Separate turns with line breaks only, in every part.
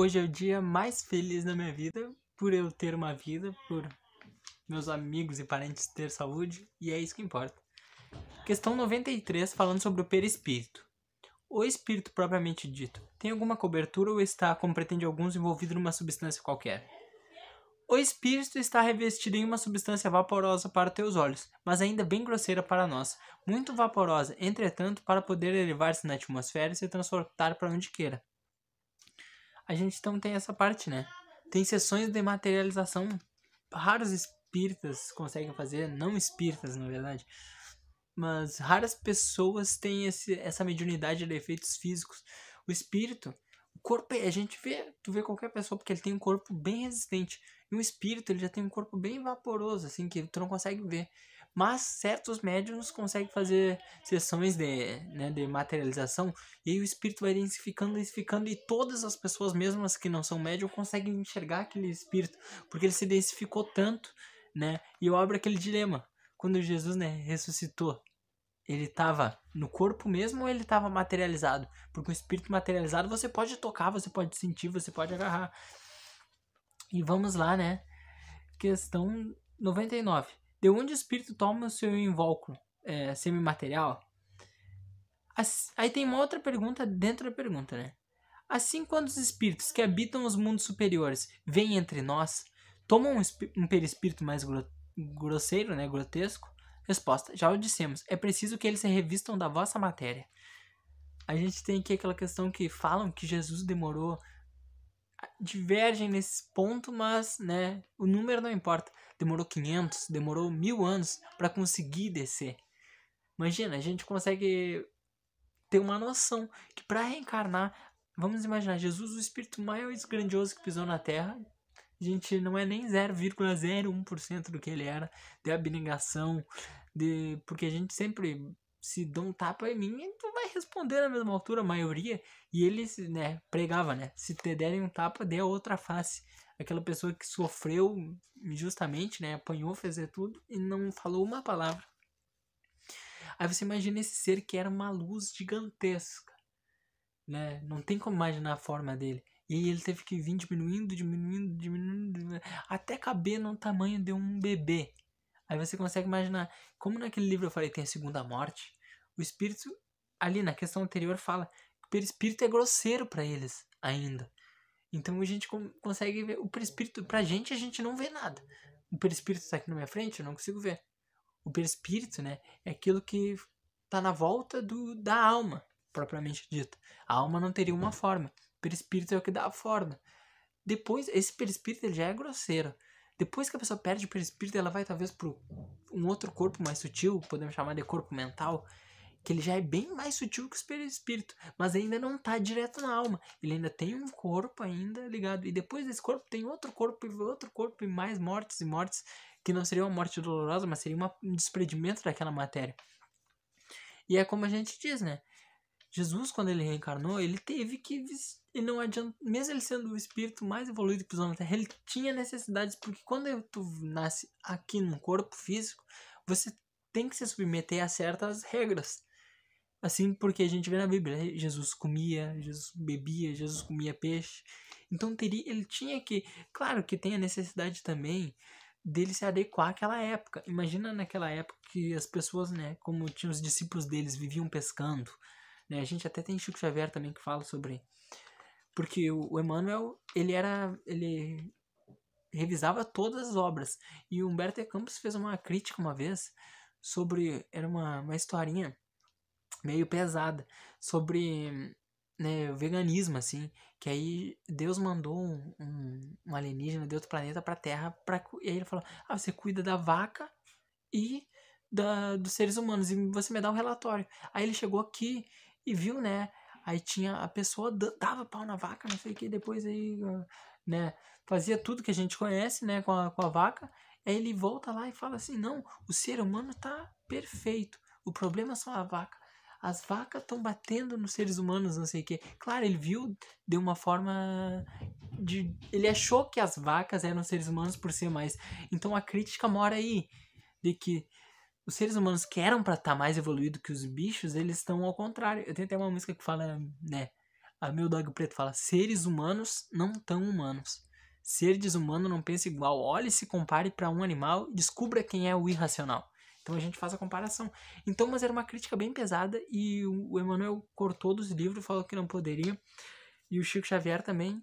Hoje é o dia mais feliz da minha vida, por eu ter uma vida, por meus amigos e parentes ter saúde, e é isso que importa. Questão 93, falando sobre o perispírito. O espírito propriamente dito tem alguma cobertura ou está, como pretende alguns, envolvido numa substância qualquer? O espírito está revestido em uma substância vaporosa para teus olhos, mas ainda bem grosseira para nós, muito vaporosa, entretanto, para poder elevar-se na atmosfera e se transportar para onde queira. A gente então tem essa parte, né? Tem sessões de materialização, raros espíritas conseguem fazer, não espíritas, na verdade, mas raras pessoas têm esse, essa mediunidade de efeitos físicos. O espírito, o corpo, a gente vê, tu vê qualquer pessoa porque ele tem um corpo bem resistente. E o espírito, ele já tem um corpo bem vaporoso, assim, que tu não consegue ver. Mas certos médiums conseguem fazer sessões de, né, de materialização e aí o espírito vai densificando, densificando e todas as pessoas, mesmo as que não são médiums, conseguem enxergar aquele espírito porque ele se densificou tanto, né? E eu abro aquele dilema. Quando Jesus, né, ressuscitou, ele estava no corpo mesmo ou ele estava materializado? Porque o espírito materializado você pode tocar, você pode sentir, você pode agarrar. E vamos lá, né? Questão 99. De onde o espírito toma o seu invólucro é, semimaterial? Aí tem uma outra pergunta dentro da pergunta, né? Assim, quando os espíritos que habitam os mundos superiores vêm entre nós, tomam um, um perispírito mais gro grosseiro, né, grotesco? Resposta: Já o dissemos, é preciso que eles se revistam da vossa matéria. A gente tem aqui aquela questão que falam que Jesus demorou divergem nesse ponto, mas né, o número não importa. Demorou 500, demorou mil anos para conseguir descer. Imagina, a gente consegue ter uma noção que para reencarnar, vamos imaginar, Jesus, o espírito mais grandioso que pisou na Terra, a gente não é nem 0,01% do que ele era, de abnegação, de porque a gente sempre se dá um tapa em mim, tu vai responder na mesma altura, a maioria. E ele, né, pregava, né? Se te derem um tapa, dê a outra face. Aquela pessoa que sofreu injustamente, né? Apanhou, fez tudo e não falou uma palavra. Aí você imagina esse ser que era uma luz gigantesca, né? Não tem como imaginar a forma dele. E ele teve que vir diminuindo, diminuindo, diminuindo, até caber no tamanho de um bebê. Aí você consegue imaginar, como naquele livro eu falei tem a segunda morte, o espírito ali na questão anterior fala que o perispírito é grosseiro para eles ainda. Então a gente consegue ver o perispírito, pra gente a gente não vê nada. O perispírito está aqui na minha frente, eu não consigo ver. O perispírito, né, é aquilo que tá na volta do, da alma, propriamente dita. A alma não teria uma forma. O perispírito é o que dá a forma. Depois, esse perispírito ele já é grosseiro. Depois que a pessoa perde o perispírito, ela vai talvez para um outro corpo mais sutil, podemos chamar de corpo mental, que ele já é bem mais sutil que o perispírito, mas ainda não está direto na alma. Ele ainda tem um corpo ainda ligado. E depois desse corpo tem outro corpo e outro corpo e mais mortes e mortes, que não seria uma morte dolorosa, mas seria um desprendimento daquela matéria. E é como a gente diz, né? Jesus, quando ele reencarnou, ele teve que e não adianta, mesmo ele sendo o espírito mais evoluído que pisou na Terra, ele tinha necessidades, porque quando tu nasce aqui no corpo físico, você tem que se submeter a certas regras. Assim, porque a gente vê na Bíblia, né, Jesus comia, Jesus bebia, Jesus comia peixe. Então teria, ele tinha que, claro que tem a necessidade também dele se adequar àquela época. Imagina naquela época que as pessoas, né, como tinham os discípulos deles, viviam pescando. Né? A gente até tem Chico Xavier também que fala sobre porque o, Emmanuel, ele era. ele revisava todas as obras. E o Humberto Campos fez uma crítica uma vez sobre. Era uma, uma historinha meio pesada sobre né, o veganismo, assim. Que aí Deus mandou um, um, um alienígena de outro planeta pra Terra. Pra, e aí ele falou: Ah, você cuida da vaca e da, dos seres humanos. E você me dá um relatório. Aí ele chegou aqui e viu, né? Aí tinha a pessoa dava pau na vaca, não sei o que, depois aí, né, fazia tudo que a gente conhece, né, com a, com a vaca. Aí ele volta lá e fala assim: não, o ser humano tá perfeito. O problema são a vaca. As vacas estão batendo nos seres humanos, não sei o que. Claro, ele viu de uma forma de. Ele achou que as vacas eram seres humanos por ser mais. Então a crítica mora aí. De que os seres humanos que eram para estar tá mais evoluído que os bichos, eles estão ao contrário. Eu tenho até uma música que fala, né? A meu dog preto fala: seres humanos não tão humanos. Ser desumano não pensa igual. Olhe se compare para um animal descubra quem é o irracional. Então a gente faz a comparação. Então, mas era uma crítica bem pesada e o Emmanuel cortou dos livros, falou que não poderia. E o Chico Xavier também,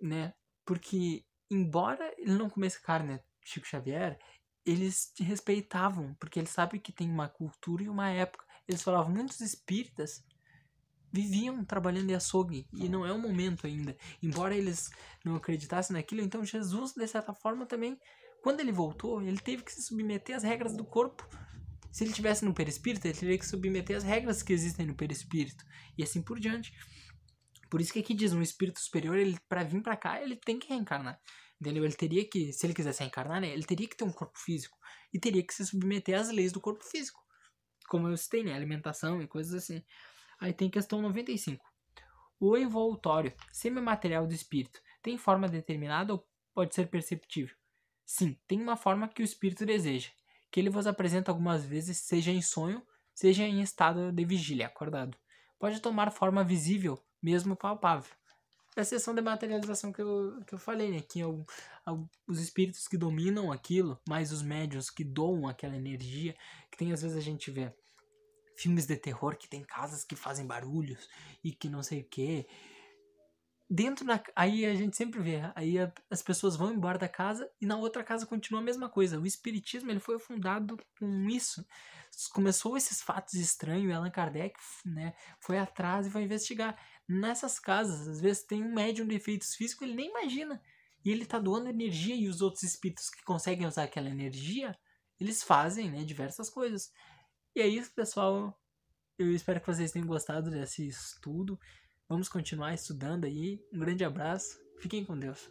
né? Porque, embora ele não comesse carne, Chico Xavier, eles te respeitavam, porque eles sabem que tem uma cultura e uma época. Eles falavam, muitos espíritas viviam trabalhando em açougue e não é o momento ainda. Embora eles não acreditassem naquilo, então Jesus, de certa forma, também, quando ele voltou, ele teve que se submeter às regras do corpo. Se ele tivesse no perispírito, ele teria que submeter às regras que existem no perispírito e assim por diante. Por isso que aqui diz um espírito superior, ele para vir para cá, ele tem que reencarnar. Entendeu? Ele teria que, se ele quisesse reencarnar, né, ele teria que ter um corpo físico e teria que se submeter às leis do corpo físico. Como eu citei, né, alimentação e coisas assim. Aí tem questão 95. O envoltório semimaterial do espírito tem forma determinada ou pode ser perceptível? Sim, tem uma forma que o espírito deseja, que ele vos apresenta algumas vezes, seja em sonho, seja em estado de vigília, acordado. Pode tomar forma visível, mesmo palpável. É exceção de materialização que eu, que eu falei, né? Que é o, os espíritos que dominam aquilo, mais os médios que doam aquela energia, que tem às vezes a gente vê filmes de terror que tem casas que fazem barulhos e que não sei o que. Dentro. Aí a gente sempre vê. Aí a, as pessoas vão embora da casa e na outra casa continua a mesma coisa. O Espiritismo ele foi fundado com isso. Começou esses fatos estranhos Allan Kardec né, foi atrás e foi investigar. Nessas casas, às vezes tem um médium de efeitos físicos, ele nem imagina. E ele tá doando energia e os outros espíritos que conseguem usar aquela energia, eles fazem né, diversas coisas. E é isso, pessoal. Eu espero que vocês tenham gostado desse estudo. Vamos continuar estudando aí. Um grande abraço. Fiquem com Deus.